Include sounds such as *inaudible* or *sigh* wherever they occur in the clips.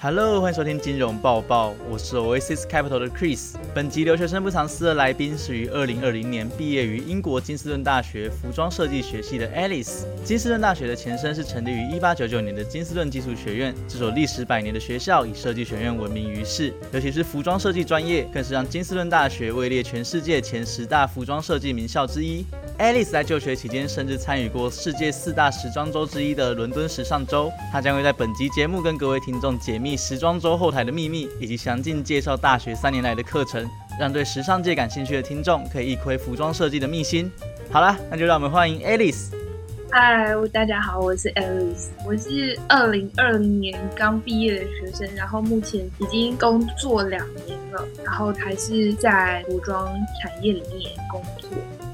Hello，欢迎收听金融报报，我是 Oasis Capital 的 Chris。本集留学生不藏私的来宾是于二零二零年毕业于英国金斯顿大学服装设计学系的 Alice。金斯顿大学的前身是成立于一八九九年的金斯顿技术学院，这所历史百年的学校以设计学院闻名于世，尤其是服装设计专业，更是让金斯顿大学位列全世界前十大服装设计名校之一。Alice 在就学期间甚至参与过世界四大时装周之一的伦敦时尚周。她将会在本集节目跟各位听众解密时装周后台的秘密，以及详尽介绍大学三年来的课程，让对时尚界感兴趣的听众可以一窥服装设计的秘辛。好了，那就让我们欢迎 Alice。嗨，大家好，我是 Alice，我是二零二零年刚毕业的学生，然后目前已经工作两年了，然后还是在服装产业里面工作。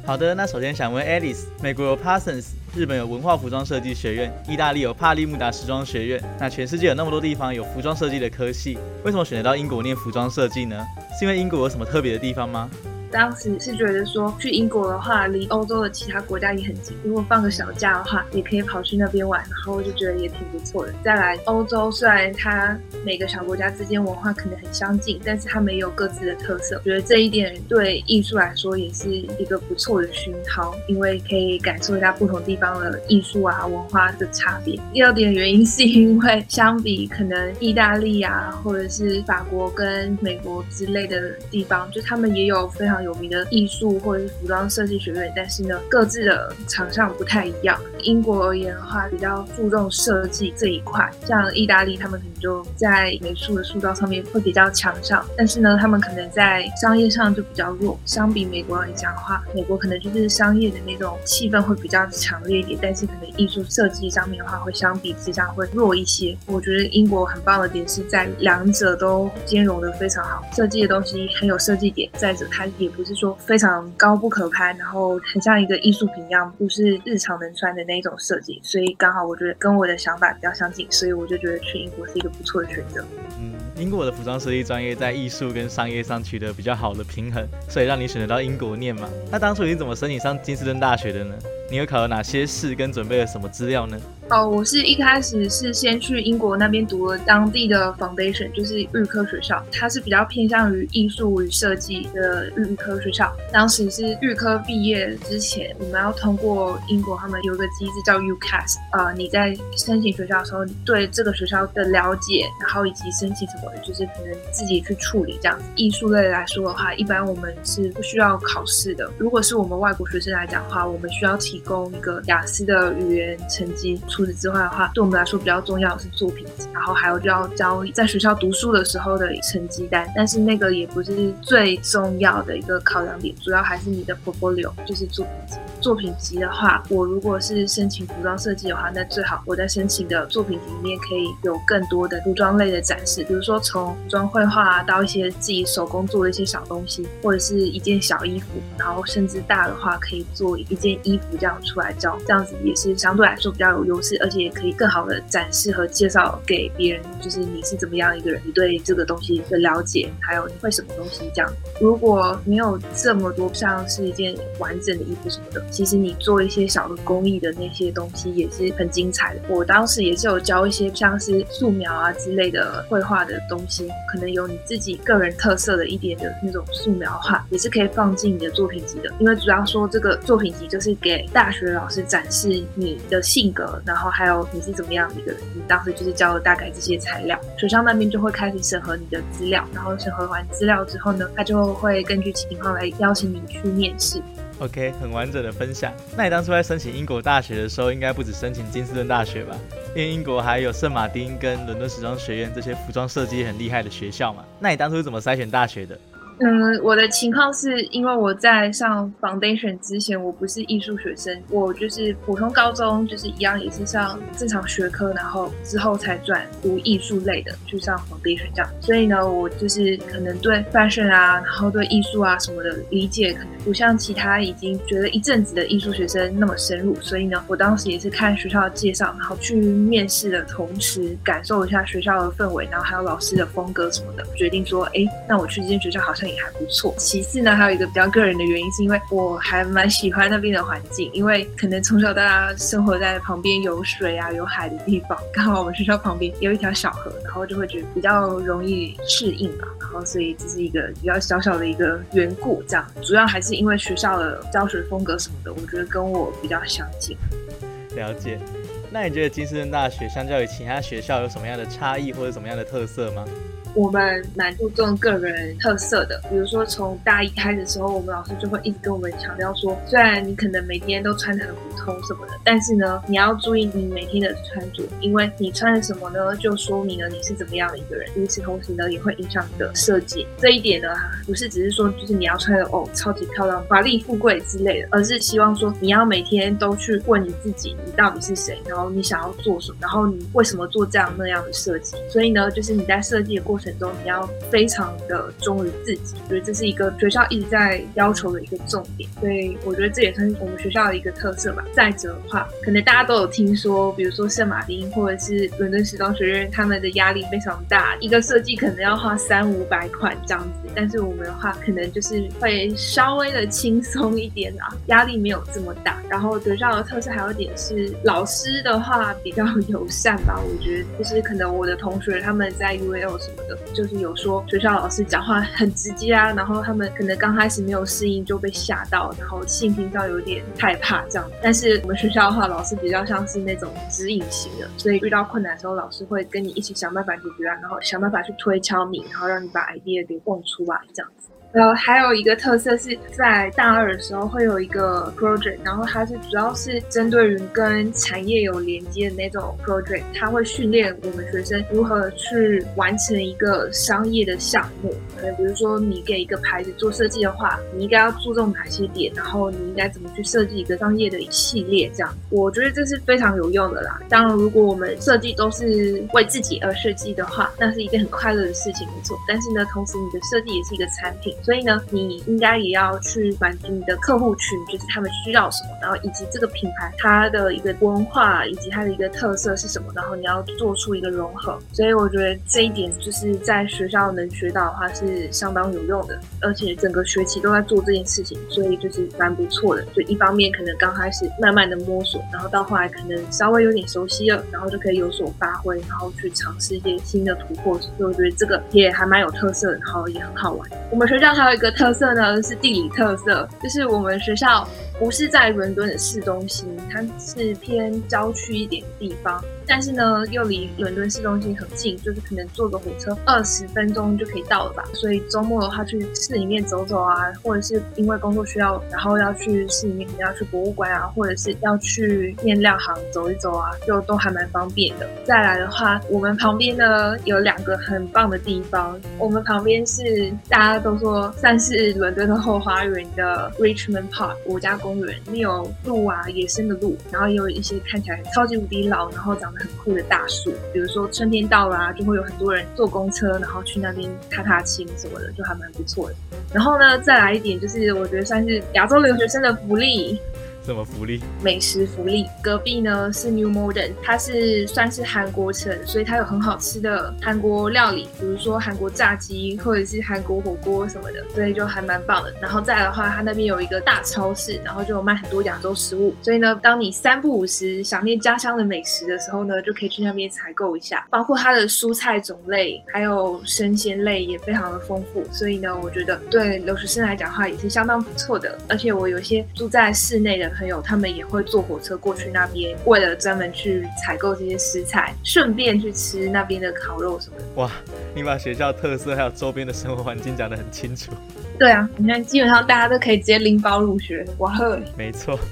好的，那首先想问 Alice，美国有 Parsons，日本有文化服装设计学院，意大利有帕利穆达时装学院，那全世界有那么多地方有服装设计的科系，为什么选择到英国念服装设计呢？是因为英国有什么特别的地方吗？当时是觉得说去英国的话，离欧洲的其他国家也很近。如果放个小假的话，也可以跑去那边玩，然后我就觉得也挺不错的。再来，欧洲虽然它每个小国家之间文化可能很相近，但是它没有各自的特色。觉得这一点对艺术来说也是一个不错的熏陶，因为可以感受一下不同地方的艺术啊文化的差别。第二点原因是因为相比可能意大利啊，或者是法国跟美国之类的地方，就他们也有非常。有名的艺术或者是服装设计学院，但是呢，各自的场上不太一样。英国而言的话，比较注重设计这一块，像意大利，他们可能就在美术的塑造上面会比较强上，但是呢，他们可能在商业上就比较弱。相比美国来讲的话，美国可能就是商业的那种气氛会比较强烈一点，但是可能艺术设计上面的话，会相比之下会弱一些。我觉得英国很棒的点是在两者都兼容的非常好，设计的东西很有设计点，再者它也。也不是说非常高不可攀，然后很像一个艺术品一样，不是日常能穿的那一种设计，所以刚好我觉得跟我的想法比较相近，所以我就觉得去英国是一个不错的选择。嗯，英国的服装设计专业在艺术跟商业上取得比较好的平衡，所以让你选择到英国念嘛。那当初你怎么申请上金斯顿大学的呢？你有考了哪些试，跟准备了什么资料呢？哦，我是一开始是先去英国那边读了当地的 foundation，就是预科学校，它是比较偏向于艺术与设计的预科学校。当时是预科毕业之前，我们要通过英国他们有一个机制叫 UCAS，呃，你在申请学校的时候，你对这个学校的了解，然后以及申请什么，就是可能自己去处理这样子。艺术类来说的话，一般我们是不需要考试的。如果是我们外国学生来讲的话，我们需要提供一个雅思的语言成绩。除此之外的话，对我们来说比较重要的是作品集，然后还有就要交在学校读书的时候的成绩单，但是那个也不是最重要的一个考量点，主要还是你的 portfolio，就是作品集。作品集的话，我如果是申请服装设计的话，那最好我在申请的作品集里面可以有更多的服装类的展示，比如说从服装绘画到一些自己手工做的一些小东西，或者是一件小衣服，然后甚至大的话可以做一件衣服这样出来交，这样子也是相对来说比较有优势，而且也可以更好的展示和介绍给别人，就是你是怎么样一个人，你对这个东西的了解，还有你会什么东西这样。如果没有这么多，像是一件完整的衣服什么的。其实你做一些小的工艺的那些东西也是很精彩的。我当时也是有教一些像是素描啊之类的绘画的东西，可能有你自己个人特色的一点的那种素描画，也是可以放进你的作品集的。因为主要说这个作品集就是给大学老师展示你的性格，然然后还有你是怎么样的一个人。你当时就是交了大概这些材料，学校那边就会开始审核你的资料，然后审核完资料之后呢，他就会根据情况来邀请你去面试。OK，很完整的分享。那你当初在申请英国大学的时候，应该不止申请金斯顿大学吧？因为英国还有圣马丁跟伦敦时装学院这些服装设计很厉害的学校嘛。那你当初是怎么筛选大学的？嗯，我的情况是因为我在上 foundation 之前，我不是艺术学生，我就是普通高中，就是一样也是上正常学科，然后之后才转读艺术类的，去上 foundation 这样。所以呢，我就是可能对 fashion 啊，然后对艺术啊什么的理解，可能不像其他已经觉得一阵子的艺术学生那么深入。所以呢，我当时也是看学校的介绍，然后去面试的同时，感受一下学校的氛围，然后还有老师的风格什么的，决定说，哎，那我去这间学校好像。程也还不错。其次呢，还有一个比较个人的原因，是因为我还蛮喜欢那边的环境，因为可能从小到大生活在旁边有水啊、有海的地方，刚好我们学校旁边有一条小河，然后就会觉得比较容易适应嘛。然后所以这是一个比较小小的一个缘故，这样主要还是因为学校的教学风格什么的，我觉得跟我比较相近。了解。那你觉得金斯顿大学相较于其他学校有什么样的差异或者什么样的特色吗？我们蛮注重个人特色的，比如说从大一开始的时候，我们老师就会一直跟我们强调说，虽然你可能每天都穿的很普通什么的，但是呢，你要注意你每天的穿着，因为你穿的什么呢，就说明了你是怎么样的一个人。与此同时呢，也会影响你的设计。这一点呢，不是只是说就是你要穿的哦超级漂亮、华丽富贵之类的，而是希望说你要每天都去问你自己，你到底是谁，然后你想要做什么，然后你为什么做这样那样的设计。所以呢，就是你在设计的过程。中你要非常的忠于自己，我觉得这是一个学校一直在要求的一个重点，所以我觉得这也算是我们学校的一个特色吧。再者的话，可能大家都有听说，比如说圣马丁或者是伦敦时装学院，他们的压力非常大，一个设计可能要花三五百块这样子，但是我们的话可能就是会稍微的轻松一点啊，压力没有这么大。然后学校的特色还有一点是老师的话比较友善吧，我觉得就是可能我的同学他们在 UL 什么的。就是有说学校老师讲话很直接啊，然后他们可能刚开始没有适应就被吓到，然后性平到有点害怕这样。但是我们学校的话，老师比较像是那种指引型的，所以遇到困难的时候，老师会跟你一起想办法解决啊，然后想办法去推敲你，然后让你把 idea 给蹦出来这样子。然后还有一个特色是在大二的时候会有一个 project，然后它是主要是针对于跟产业有连接的那种 project，它会训练我们学生如何去完成一个商业的项目。呃，比如说你给一个牌子做设计的话，你应该要注重哪些点，然后你应该怎么去设计一个商业的一系列，这样我觉得这是非常有用的啦。当然，如果我们设计都是为自己而设计的话，那是一件很快乐的事情，没错。但是呢，同时你的设计也是一个产品。所以呢，你应该也要去满足你的客户群，就是他们需要什么，然后以及这个品牌它的一个文化以及它的一个特色是什么，然后你要做出一个融合。所以我觉得这一点就是在学校能学到的话是相当有用的，而且整个学期都在做这件事情，所以就是蛮不错的。就一方面可能刚开始慢慢的摸索，然后到后来可能稍微有点熟悉了，然后就可以有所发挥，然后去尝试一些新的突破。所以我觉得这个也还蛮有特色，然后也很好玩。我们学校。还有一个特色呢，是地理特色，就是我们学校不是在伦敦的市中心，它是偏郊区一点的地方。但是呢，又离伦敦市中心很近，就是可能坐个火车二十分钟就可以到了吧。所以周末的话去市里面走走啊，或者是因为工作需要，然后要去市里面，可能要去博物馆啊，或者是要去面料行走一走啊，就都还蛮方便的。再来的话，我们旁边呢有两个很棒的地方，我们旁边是大家都说算是伦敦的后花园的 Richmond Park 我家公园，你有鹿啊，野生的鹿，然后也有一些看起来超级无敌老，然后长得。很酷的大树，比如说春天到了啊，就会有很多人坐公车，然后去那边踏踏青什么的，就还蛮不错的。然后呢，再来一点，就是我觉得算是亚洲留学生的福利。什么福利？美食福利。隔壁呢是 New Modern，它是算是韩国城，所以它有很好吃的韩国料理，比如说韩国炸鸡或者是韩国火锅什么的，所以就还蛮棒的。然后再的话，它那边有一个大超市，然后就有卖很多亚洲食物，所以呢，当你三不五时想念家乡的美食的时候呢，就可以去那边采购一下。包括它的蔬菜种类还有生鲜类也非常的丰富，所以呢，我觉得对留学生来讲的话也是相当不错的。而且我有些住在室内的。朋友他们也会坐火车过去那边，为了专门去采购这些食材，顺便去吃那边的烤肉什么的。哇，你把学校特色还有周边的生活环境讲得很清楚。对啊，你看基本上大家都可以直接拎包入学。哇呵，没错。*laughs*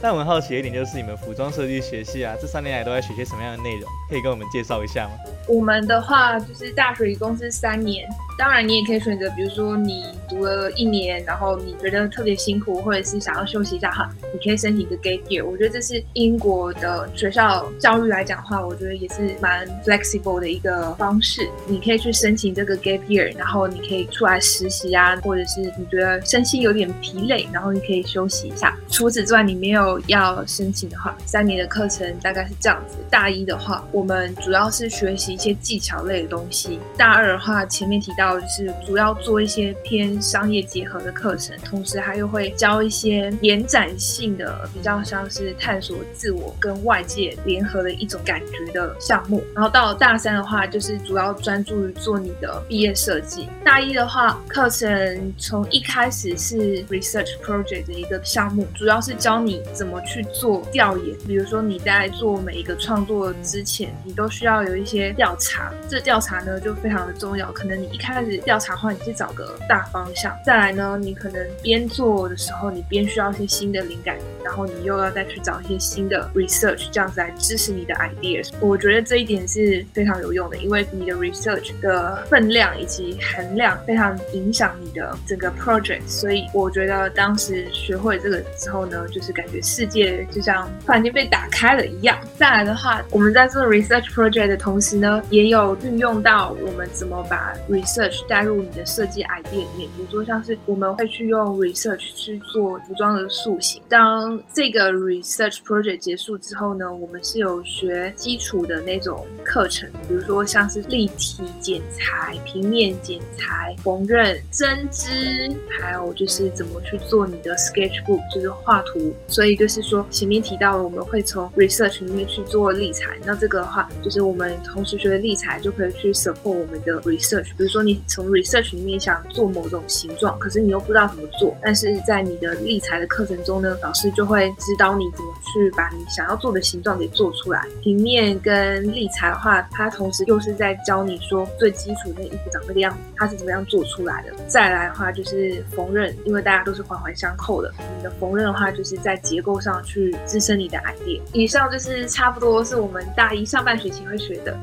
但我很好奇一点就是，你们服装设计学系啊，这三年来都在学些什么样的内容？可以跟我们介绍一下吗？我们的话就是大学一共是三年。当然，你也可以选择，比如说你读了一年，然后你觉得特别辛苦，或者是想要休息一下哈，你可以申请一个 gap year。我觉得这是英国的学校教育来讲的话，我觉得也是蛮 flexible 的一个方式。你可以去申请这个 gap year，然后你可以出来实习啊，或者是你觉得身心有点疲累，然后你可以休息一下。除此之外，你没有要申请的话，三年的课程大概是这样子。大一的话，我们主要是学习一些技巧类的东西；大二的话，前面提到。到，就是主要做一些偏商业结合的课程，同时还又会教一些延展性的，比较像是探索自我跟外界联合的一种感觉的项目。然后到了大三的话，就是主要专注于做你的毕业设计。大一的话，课程从一开始是 research project 的一个项目，主要是教你怎么去做调研。比如说你在做每一个创作之前，你都需要有一些调查。这调查呢就非常的重要。可能你一开开始调查的话，你去找个大方向。再来呢，你可能边做的时候，你边需要一些新的灵感，然后你又要再去找一些新的 research，这样子来支持你的 ideas。我觉得这一点是非常有用的，因为你的 research 的分量以及含量非常影响你的整个 project。所以我觉得当时学会这个之后呢，就是感觉世界就像突然间被打开了一样。再来的话，我们在做 research project 的同时呢，也有运用到我们怎么把 research 带入你的设计 idea 里面。比如说像是我们会去用 research 去做服装的塑形。当这个 research project 结束之后呢，我们是有学基础的那种课程，比如说像是立体剪裁、平面剪裁、缝纫、针织，还有就是怎么去做你的 sketchbook，就是画图。所以就是说前面提到了，我们会从 research 里面去做立裁。那这个的话，就是我们同时学的立裁就可以去 support 我们的 research。比如说你从 research 里面想做某种形状，可是你又不知道怎么做，但是在你的立裁的课程中呢，老师就会指导你怎么去把你想要做的形状给做出来。平面跟立裁的话，它同时又是在教你说最基础那衣服长这个样子，它是怎么样做出来的。再来的话就是缝纫，因为大家都是环环相扣的，你的缝纫的话就是在结构上去支撑你的 idea。以上就是差不多是我们大一上半学期会学的。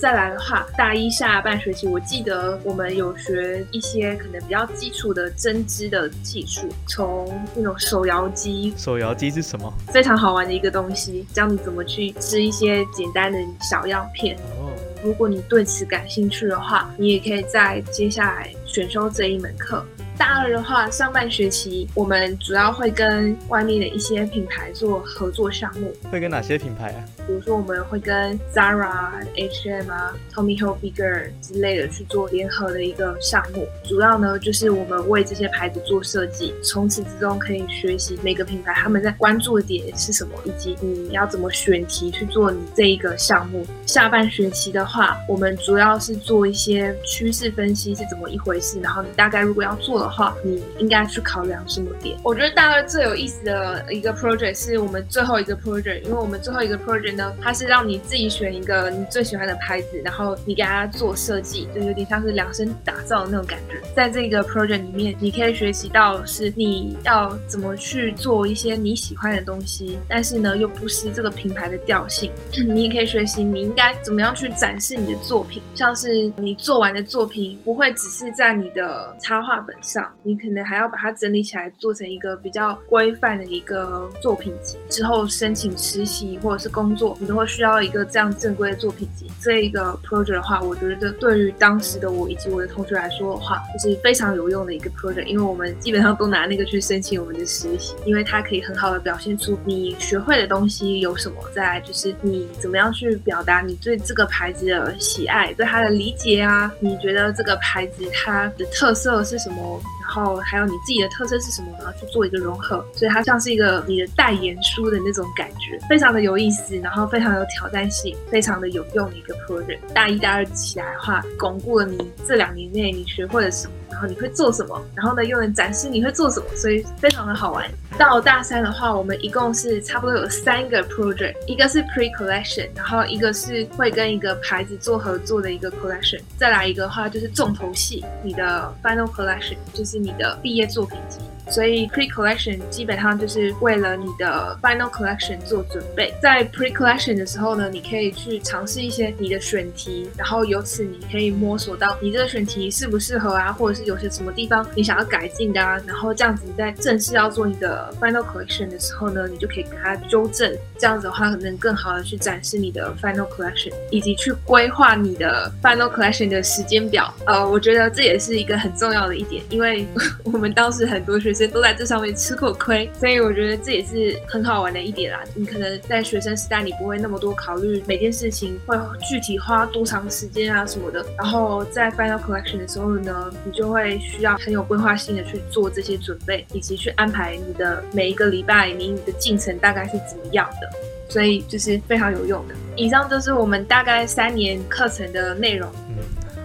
再来的话，大一下半学期，我记得我们有学一些可能比较基础的针织的技术，从那种手摇机，手摇机是什么？非常好玩的一个东西，教你怎么去织一些简单的小样片。哦，如果你对此感兴趣的话，你也可以在接下来选修这一门课。大二的话，上半学期我们主要会跟外面的一些品牌做合作项目，会跟哪些品牌啊？比如说我们会跟 Zara、H&M 啊、Tommy Hilfiger 之类的去做联合的一个项目。主要呢就是我们为这些牌子做设计，从此之中可以学习每个品牌他们在关注的点是什么，以及你要怎么选题去做你这一个项目。下半学期的话，我们主要是做一些趋势分析是怎么一回事，然后你大概如果要做的话，你应该去考量什么点？我觉得大二最有意思的一个 project 是我们最后一个 project，因为我们最后一个 project 呢，它是让你自己选一个你最喜欢的牌子，然后你给它做设计，就有点像是量身打造的那种感觉。在这个 project 里面，你可以学习到是你要怎么去做一些你喜欢的东西，但是呢又不失这个品牌的调性。*clears throat* 你也可以学习你应该怎么样去展示你的作品，像是你做完的作品不会只是在你的插画本上，你可能还要把它整理起来，做成一个比较规范的一个作品集。之后申请实习或者是工，你都会需要一个这样正规的作品集。这一个 project 的话，我觉得对于当时的我以及我的同学来说的话，就是非常有用的一个 project，因为我们基本上都拿那个去申请我们的实习，因为它可以很好的表现出你学会的东西有什么，在就是你怎么样去表达你对这个牌子的喜爱，对它的理解啊，你觉得这个牌子它的特色是什么？然后还有你自己的特色是什么，然后去做一个融合，所以它像是一个你的代言书的那种感觉，非常的有意思，然后非常有挑战性，非常的有用的一个 project。大一、大二起来的话，巩固了你这两年内你学会了什么，然后你会做什么，然后呢又能展示你会做什么，所以非常的好玩。到大三的话，我们一共是差不多有三个 project，一个是 pre collection，然后一个是会跟一个牌子做合作的一个 collection，再来一个的话就是重头戏，你的 final collection 就是你的毕业作品集。所以 pre collection 基本上就是为了你的 final collection 做准备。在 pre collection 的时候呢，你可以去尝试一些你的选题，然后由此你可以摸索到你这个选题适不适合啊，或者是有些什么地方你想要改进的啊。然后这样子你在正式要做你的 final collection 的时候呢，你就可以给它纠正。这样子的话，能更好的去展示你的 final collection，以及去规划你的 final collection 的时间表。呃，我觉得这也是一个很重要的一点，因为 *laughs* 我们当时很多学生都在这上面吃过亏，所以我觉得这也是很好玩的一点啦。你可能在学生时代，你不会那么多考虑每件事情会具体花多长时间啊什么的，然后在 final collection 的时候呢，你就会需要很有规划性的去做这些准备，以及去安排你的每一个礼拜，你的进程大概是怎么样的，所以就是非常有用的。以上就是我们大概三年课程的内容。嗯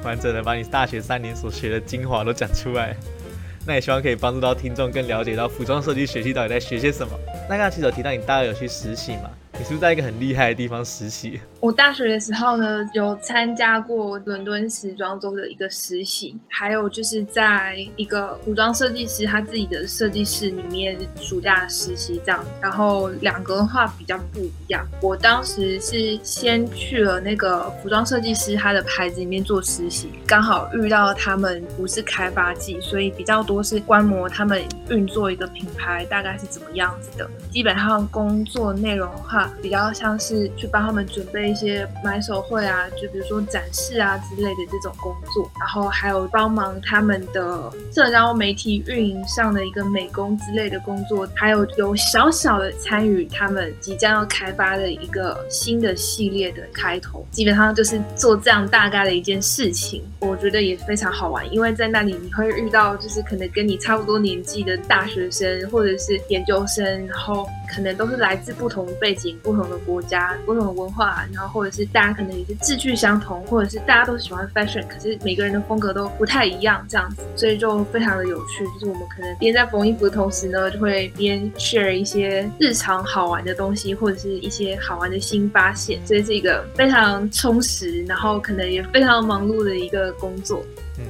完整的把你大学三年所学的精华都讲出来，那也希望可以帮助到听众更了解到服装设计学习到底在学些什么。那刚刚其实有提到你大二有去实习吗？你是不是在一个很厉害的地方实习？我大学的时候呢，有参加过伦敦时装周的一个实习，还有就是在一个服装设计师他自己的设计室里面暑假实习这样。然后两个的话比较不一样，我当时是先去了那个服装设计师他的牌子里面做实习，刚好遇到他们不是开发季，所以比较多是观摩他们运作一个品牌大概是怎么样子的。基本上工作内容的话。比较像是去帮他们准备一些买手会啊，就比如说展示啊之类的这种工作，然后还有帮忙他们的社交媒体运营上的一个美工之类的工作，还有有小小的参与他们即将要开发的一个新的系列的开头，基本上就是做这样大概的一件事情，我觉得也非常好玩，因为在那里你会遇到就是可能跟你差不多年纪的大学生或者是研究生，然后可能都是来自不同背景。不同的国家、不同的文化，然后或者是大家可能也是志趣相同，或者是大家都喜欢 fashion，可是每个人的风格都不太一样，这样子，所以就非常的有趣。就是我们可能边在缝衣服的同时呢，就会边 share 一些日常好玩的东西，或者是一些好玩的新发现，所以是一个非常充实，然后可能也非常忙碌的一个工作。嗯，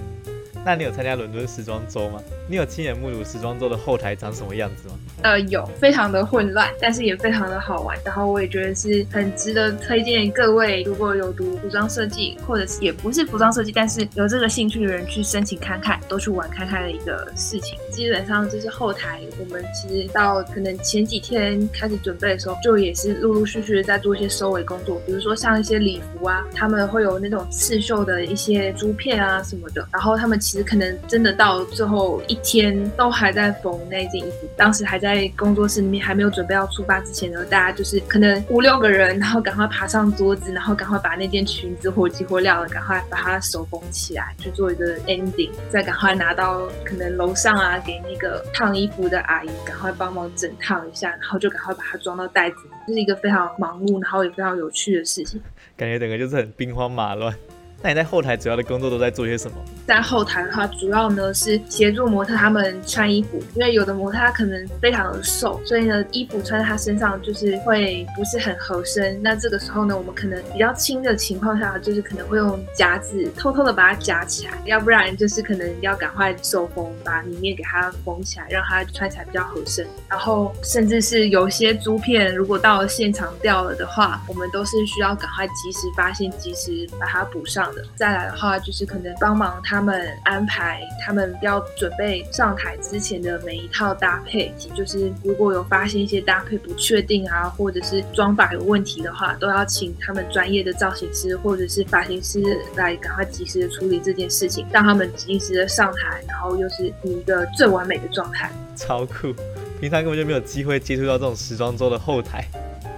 那你有参加伦敦时装周吗？你有亲眼目睹时装周的后台长什么样子吗？呃，有非常的混乱，但是也非常的好玩。然后我也觉得是很值得推荐各位，如果有读服装设计，或者是也不是服装设计，但是有这个兴趣的人去申请看看，都去玩看看的一个事情。基本上就是后台，我们其实到可能前几天开始准备的时候，就也是陆陆续续在做一些收尾工作，比如说像一些礼服啊，他们会有那种刺绣的一些珠片啊什么的。然后他们其实可能真的到最后一天都还在缝那件衣服，当时还在。工作室里面还没有准备要出发之前呢，大家就是可能五六个人，然后赶快爬上桌子，然后赶快把那件裙子火急火燎的赶快把它手缝起来，去做一个 ending，再赶快拿到可能楼上啊，给那个烫衣服的阿姨赶快帮忙整烫一下，然后就赶快把它装到袋子，这是一个非常忙碌，然后也非常有趣的事情。感觉整个就是很兵荒马乱。那你在后台主要的工作都在做些什么？在后台的话，主要呢是协助模特他们穿衣服，因为有的模特他可能非常的瘦，所以呢衣服穿在他身上就是会不是很合身。那这个时候呢，我们可能比较轻的情况下，就是可能会用夹子偷偷的把它夹起来，要不然就是可能要赶快手缝把里面给它缝起来，让它穿起来比较合身。然后甚至是有些珠片如果到了现场掉了的话，我们都是需要赶快及时发现，及时把它补上。再来的话，就是可能帮忙他们安排他们要准备上台之前的每一套搭配，就是如果有发现一些搭配不确定啊，或者是妆法有问题的话，都要请他们专业的造型师或者是发型师来赶快及时的处理这件事情，让他们及时的上台，然后又是以一个最完美的状态。超酷！平常根本就没有机会接触到这种时装周的后台。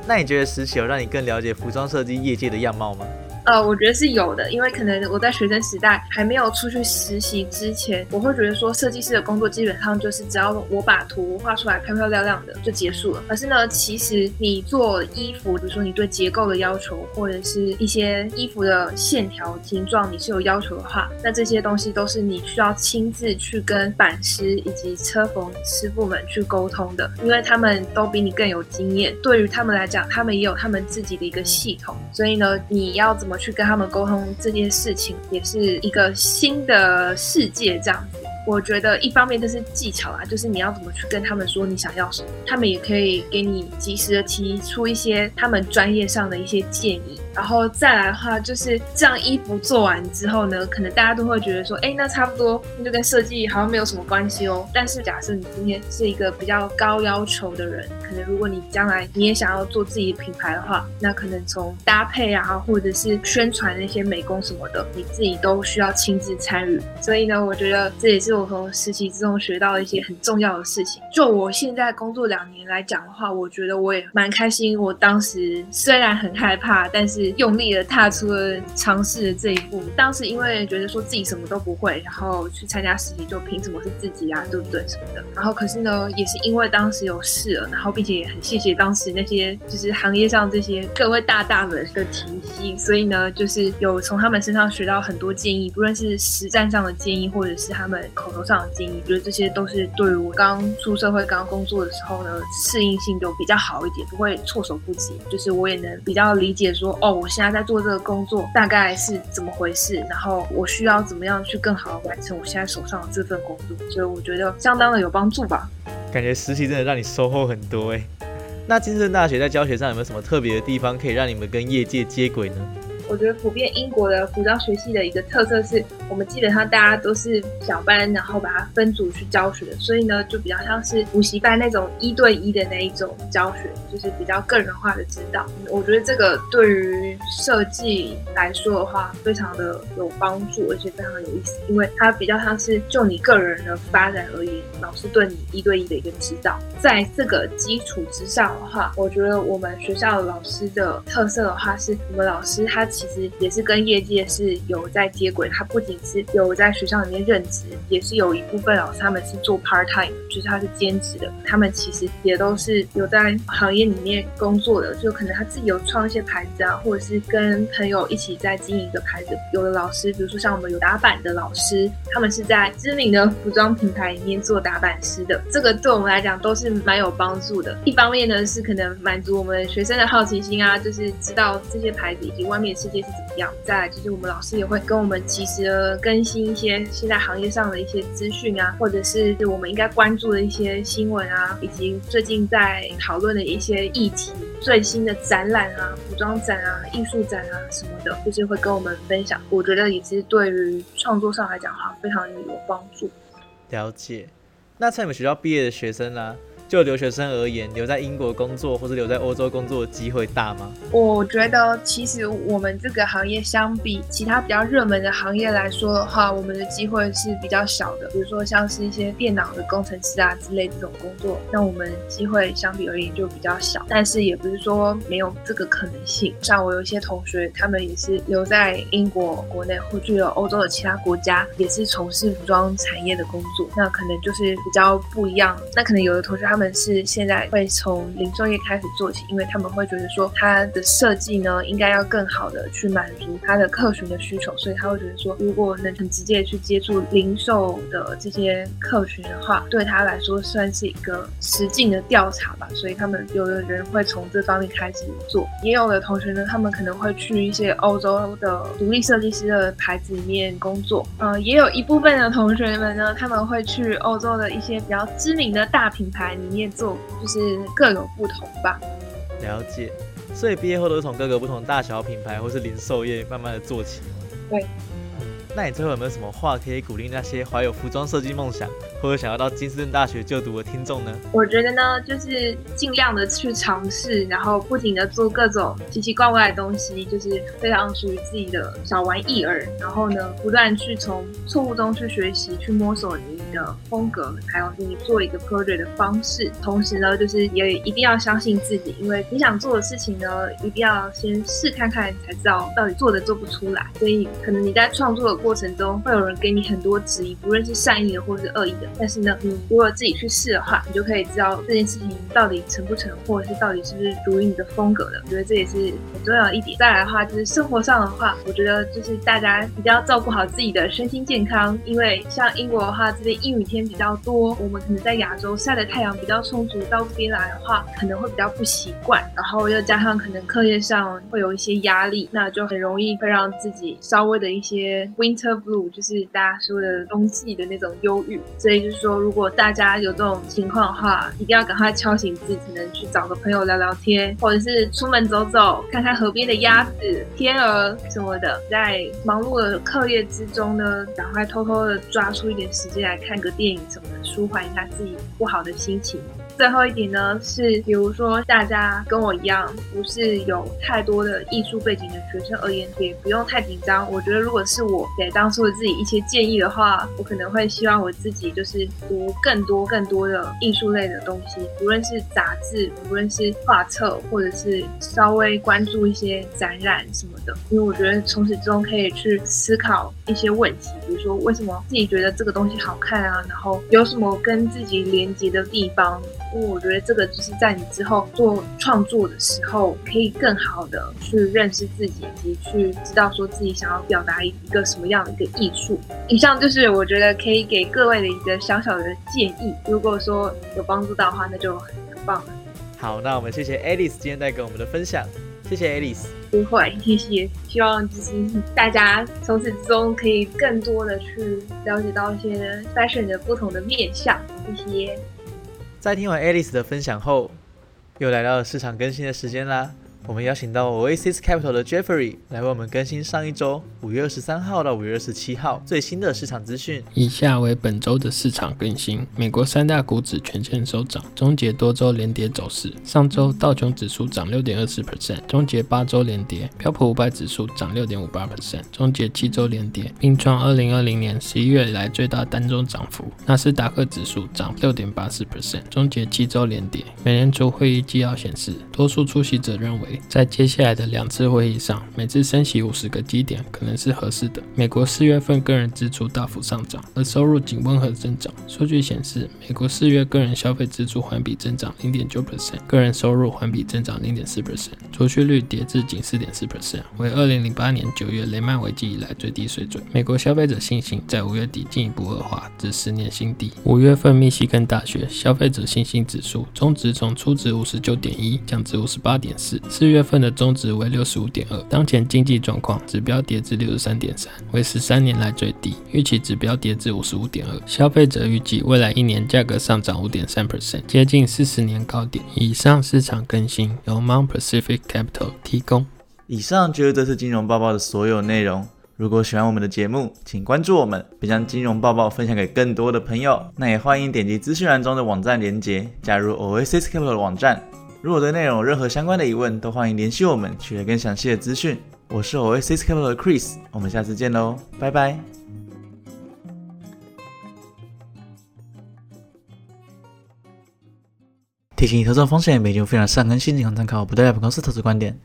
那你觉得实习有让你更了解服装设计业界的样貌吗？呃，我觉得是有的，因为可能我在学生时代还没有出去实习之前，我会觉得说设计师的工作基本上就是只要我把图画出来漂漂亮亮的就结束了。可是呢，其实你做衣服，比如说你对结构的要求，或者是一些衣服的线条形状，你是有要求的话，那这些东西都是你需要亲自去跟版师以及车缝师傅们去沟通的，因为他们都比你更有经验。对于他们来讲，他们也有他们自己的一个系统，所以呢，你要怎么？去跟他们沟通这件事情，也是一个新的世界这样子。我觉得一方面就是技巧啊，就是你要怎么去跟他们说你想要什么，他们也可以给你及时的提出一些他们专业上的一些建议。然后再来的话，就是这样衣服做完之后呢，可能大家都会觉得说，哎，那差不多，那就跟设计好像没有什么关系哦。但是假设你今天是一个比较高要求的人，可能如果你将来你也想要做自己的品牌的话，那可能从搭配啊，或者是宣传那些美工什么的，你自己都需要亲自参与。所以呢，我觉得这也是我从实习之中学到一些很重要的事情。就我现在工作两年来讲的话，我觉得我也蛮开心。我当时虽然很害怕，但是用力的踏出了尝试的这一步。当时因为觉得说自己什么都不会，然后去参加实习，就凭什么是自己啊，对不对什么的。然后可是呢，也是因为当时有试了，然后并且也很谢谢当时那些就是行业上这些各位大大们的提携，所以呢，就是有从他们身上学到很多建议，不论是实战上的建议，或者是他们口头上的建议，觉得这些都是对于我刚出社会、刚工作的时候呢，适应性就比较好一点，不会措手不及。就是我也能比较理解说，哦，我现在在做这个工作大概是怎么回事，然后我需要怎么样去更好的完成我现在手上的这份工作，所以我觉得相当的有帮助吧。感觉实习真的让你收获很多哎。那金正大学在教学上有没有什么特别的地方，可以让你们跟业界接轨呢？我觉得普遍英国的服装学系的一个特色是，我们基本上大家都是小班，然后把它分组去教学，所以呢，就比较像是补习班那种一对一的那一种教学，就是比较个人化的指导。我觉得这个对于设计来说的话，非常的有帮助，而且非常有意思，因为它比较像是就你个人的发展而言，老师对你一对一的一个指导。在这个基础之上的话，我觉得我们学校老师的特色的话，是我们老师他。其实也是跟业界是有在接轨，他不仅是有在学校里面任职，也是有一部分老师他们是做 part time，就是他是兼职的。他们其实也都是有在行业里面工作的，就可能他自己有创一些牌子啊，或者是跟朋友一起在经营一个牌子。有的老师，比如说像我们有打板的老师，他们是在知名的服装品牌里面做打板师的。这个对我们来讲都是蛮有帮助的。一方面呢，是可能满足我们学生的好奇心啊，就是知道这些牌子以及外面是。世界是怎么样？再来就是我们老师也会跟我们及时的更新一些现在行业上的一些资讯啊，或者是我们应该关注的一些新闻啊，以及最近在讨论的一些议题、最新的展览啊、服装展啊、艺术展啊什么的，就是会跟我们分享。我觉得也是对于创作上来讲哈，非常有帮助。了解。那在你们学校毕业的学生呢？就留学生而言，留在英国工作或者留在欧洲工作的机会大吗？我觉得其实我们这个行业相比其他比较热门的行业来说的话，我们的机会是比较小的。比如说像是一些电脑的工程师啊之类这种工作，那我们机会相比而言就比较小。但是也不是说没有这个可能性。像我有一些同学，他们也是留在英国国内或去了欧洲的其他国家，也是从事服装产业的工作。那可能就是比较不一样。那可能有的同学他。他们是现在会从零售业开始做起，因为他们会觉得说，它的设计呢应该要更好的去满足他的客群的需求，所以他会觉得说，如果能很直接去接触零售的这些客群的话，对他来说算是一个实境的调查吧。所以他们有的人会从这方面开始做，也有的同学呢，他们可能会去一些欧洲的独立设计师的牌子里面工作，呃，也有一部分的同学们呢，他们会去欧洲的一些比较知名的大品牌。里面做就是各有不同吧，了解。所以毕业后都是从各个不同大小品牌或是零售业慢慢的做起。对。那你最后有没有什么话可以鼓励那些怀有服装设计梦想或者想要到金斯顿大学就读的听众呢？我觉得呢，就是尽量的去尝试，然后不停的做各种奇奇怪怪的东西，就是非常属于自己的小玩意儿。然后呢，不断去从错误中去学习，去摸索你的风格，还有你做一个 project 的方式。同时呢，就是也一定要相信自己，因为你想做的事情呢，一定要先试看看，才知道到底做的做不出来。所以可能你在创作的。过程中会有人给你很多质疑，不论是善意的或是恶意的。但是呢，你如果自己去试的话，你就可以知道这件事情到底成不成，或者是到底是不是属于你的风格的。我觉得这也是很重要的一点。再来的话，就是生活上的话，我觉得就是大家一定要照顾好自己的身心健康，因为像英国的话，这边阴雨天比较多，我们可能在亚洲晒的太阳比较充足，到这边来的话可能会比较不习惯，然后又加上可能课业上会有一些压力，那就很容易会让自己稍微的一些 winter blue，就是大家说的冬季的那种忧郁。所以就是说，如果大家有这种情况的话，一定要赶快敲醒自己，能去找个朋友聊聊天，或者是出门走走，看看河边的鸭子、天鹅什么的，在忙碌的课业之中呢，赶快偷偷的抓出一点时间来看个电影什么的，舒缓一下自己不好的心情。最后一点呢，是比如说大家跟我一样，不是有太多的艺术背景的学生而言，也不用太紧张。我觉得如果是我给当初的自己一些建议的话，我可能会希望我自己就是读更多更多的艺术类的东西，无论是杂志，无论是画册，或者是稍微关注一些展览什么的。因为我觉得从此之中可以去思考一些问题，比如说为什么自己觉得这个东西好看啊，然后有什么跟自己连接的地方。我觉得这个就是在你之后做创作的时候，可以更好的去认识自己，以及去知道说自己想要表达一个什么样的一个艺术。以上就是我觉得可以给各位的一个小小的建议。如果说有帮助到的话，那就很棒了。好，那我们谢谢 Alice 今天带给我们的分享，谢谢 Alice。不会，谢谢。希望就是大家从此之中可以更多的去了解到一些 fashion 的不同的面向。谢谢。在听完 Alice 的分享后，又来到了市场更新的时间啦。我们邀请到 Oasis Capital 的 Jeffrey 来为我们更新上一周五月二十三号到五月二十七号最新的市场资讯。以下为本周的市场更新：美国三大股指全线收涨，终结多周连跌走势。上周道琼指数涨六点二四 percent，终结八周连跌；标普五百指数涨六点五八 percent，终结七周连跌，并创二零二零年十一月以来最大单周涨幅。纳斯达克指数涨六点八四 percent，终结七周连跌。美联储会议纪要显示，多数出席者认为。在接下来的两次会议上，每次升息五十个基点可能是合适的。美国四月份个人支出大幅上涨，而收入仅温和增长。数据显示，美国四月个人消费支出环比增长零点九 percent，个人收入环比增长零点四 percent，储蓄率跌至仅四点四 percent，为二零零八年九月雷曼危机以来最低水准。美国消费者信心在五月底进一步恶化至十年新低。五月份密西根大学消费者信心指数中值从初值五十九点一降至五十八点四。四月份的中值为六十五点二，当前经济状况指标跌至六十三点三，为十三年来最低。预期指标跌至五十五点二，消费者预计未来一年价格上涨五点三 percent，接近四十年高点。以上市场更新由 Mount Pacific Capital 提供。以上就是这次金融报报的所有内容。如果喜欢我们的节目，请关注我们，并将金融报报分享给更多的朋友。那也欢迎点击资讯栏中的网站连接，加入 Oasis Capital 的网站。如果对内容有任何相关的疑问，都欢迎联系我们，取得更详细的资讯。我是 Oasis Capital 的 Chris，我们下次见喽，拜拜。提醒你：投资风险，每节非常善跟新进行参考，不代表公司投资观点。